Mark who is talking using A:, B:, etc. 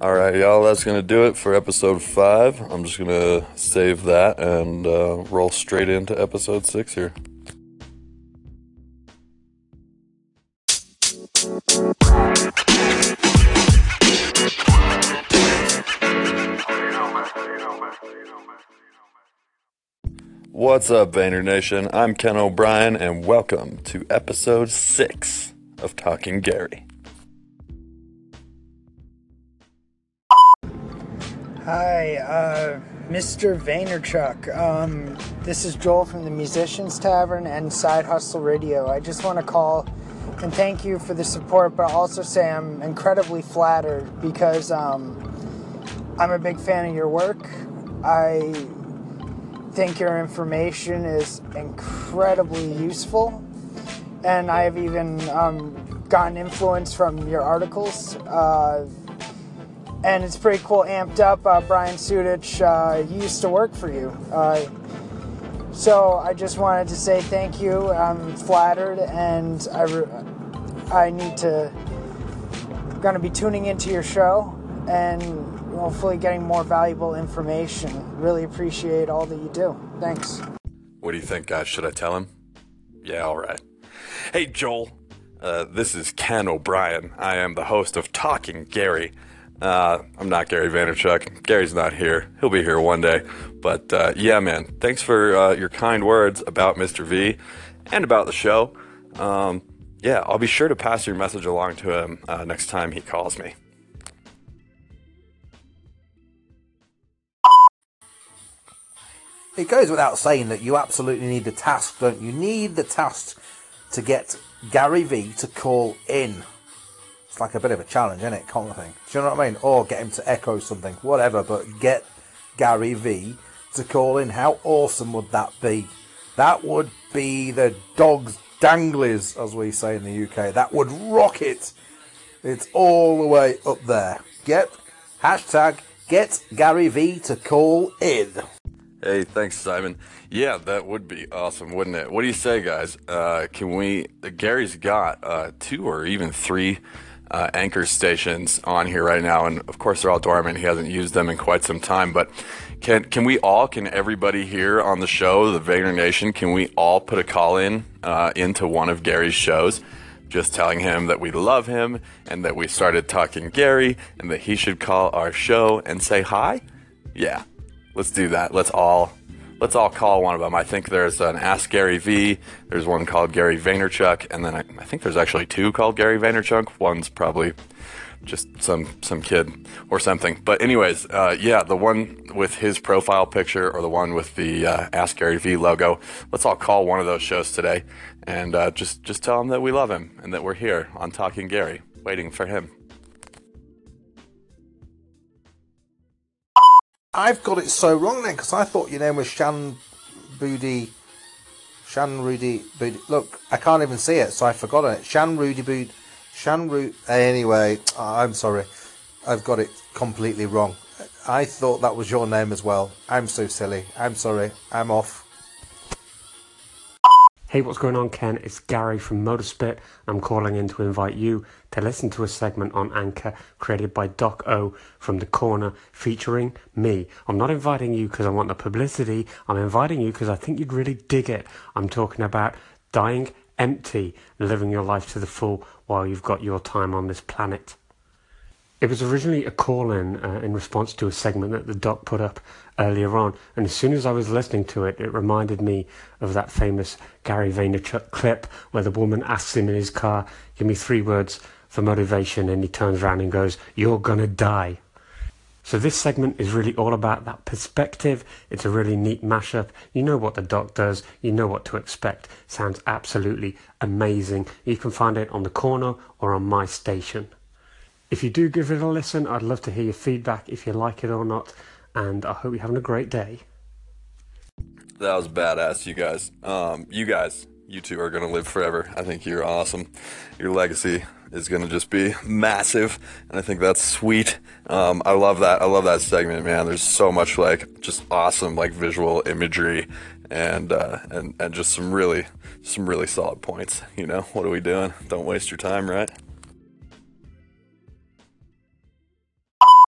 A: All right, y'all, that's going to do it for episode five. I'm just going to save that and uh, roll straight into episode six here. What's up, Vayner Nation? I'm Ken O'Brien, and welcome to episode six of Talking Gary.
B: Hi, uh, Mr. Vaynerchuk. Um, this is Joel from the Musicians Tavern and Side Hustle Radio. I just want to call and thank you for the support, but also say I'm incredibly flattered because um, I'm a big fan of your work. I think your information is incredibly useful, and I have even um, gotten influence from your articles. Uh, and it's pretty cool, amped up. Uh, Brian Sudich uh, used to work for you. Uh, so I just wanted to say thank you. I'm flattered, and I, re- I need to, going to be tuning into your show and hopefully getting more valuable information. Really appreciate all that you do. Thanks.
A: What do you think, guys? Should I tell him? Yeah, all right. Hey, Joel. Uh, this is Ken O'Brien. I am the host of Talking Gary. Uh, I'm not Gary Vaynerchuk. Gary's not here. He'll be here one day. But uh, yeah, man, thanks for uh, your kind words about Mr. V and about the show. Um, yeah, I'll be sure to pass your message along to him uh, next time he calls me.
C: It goes without saying that you absolutely need the task, don't you? You need the task to get Gary V to call in. Like a bit of a challenge, isn't it? Kind of thing. Do you know what I mean? Or get him to echo something, whatever, but get Gary V to call in. How awesome would that be? That would be the dog's danglies, as we say in the UK. That would rock it. It's all the way up there. Get hashtag get Gary V to call in.
A: Hey, thanks, Simon. Yeah, that would be awesome, wouldn't it? What do you say, guys? Uh, can we? Gary's got uh, two or even three uh, anchor stations on here right now, and of course they're all dormant. He hasn't used them in quite some time, but can can we all? Can everybody here on the show, the Vayner Nation, can we all put a call in uh, into one of Gary's shows? Just telling him that we love him and that we started talking Gary and that he should call our show and say hi. Yeah, let's do that. Let's all let's all call one of them. I think there's an Ask Gary V. There's one called Gary Vaynerchuk, and then I, I think there's actually two called Gary Vaynerchuk. One's probably just some some kid or something. But anyways, uh, yeah, the one with his profile picture or the one with the uh, Ask Gary V logo. Let's all call one of those shows today and uh, just just tell him that we love him and that we're here on Talking Gary, waiting for him.
C: I've got it so wrong then because I thought your name was Shan Booty. Shan Rudy Booty. Look, I can't even see it, so I forgot it. Shan Rudy Boot. Shan Ru. Anyway, oh, I'm sorry. I've got it completely wrong. I thought that was your name as well. I'm so silly. I'm sorry. I'm off.
D: Hey, what's going on, Ken? It's Gary from Motorspit. I'm calling in to invite you to listen to a segment on Anchor created by Doc O from The Corner featuring me. I'm not inviting you because I want the publicity, I'm inviting you because I think you'd really dig it. I'm talking about dying empty living your life to the full while you've got your time on this planet. It was originally a call in uh, in response to a segment that the doc put up earlier on, and as soon as I was listening to it, it reminded me of that famous Gary Vaynerchuk clip where the woman asks him in his car, Give me three words for motivation, and he turns around and goes, You're gonna die. So this segment is really all about that perspective. It's a really neat mashup. You know what the doc does. You know what to expect. Sounds absolutely amazing. You can find it on the corner or on my station. If you do give it a listen, I'd love to hear your feedback if you like it or not. And I hope you're having a great day.
A: That was badass, you guys. Um, you guys, you two are gonna live forever. I think you're awesome. Your legacy is gonna just be massive, and I think that's sweet. Um, I love that. I love that segment, man. There's so much like just awesome like visual imagery, and uh, and and just some really some really solid points. You know, what are we doing? Don't waste your time, right?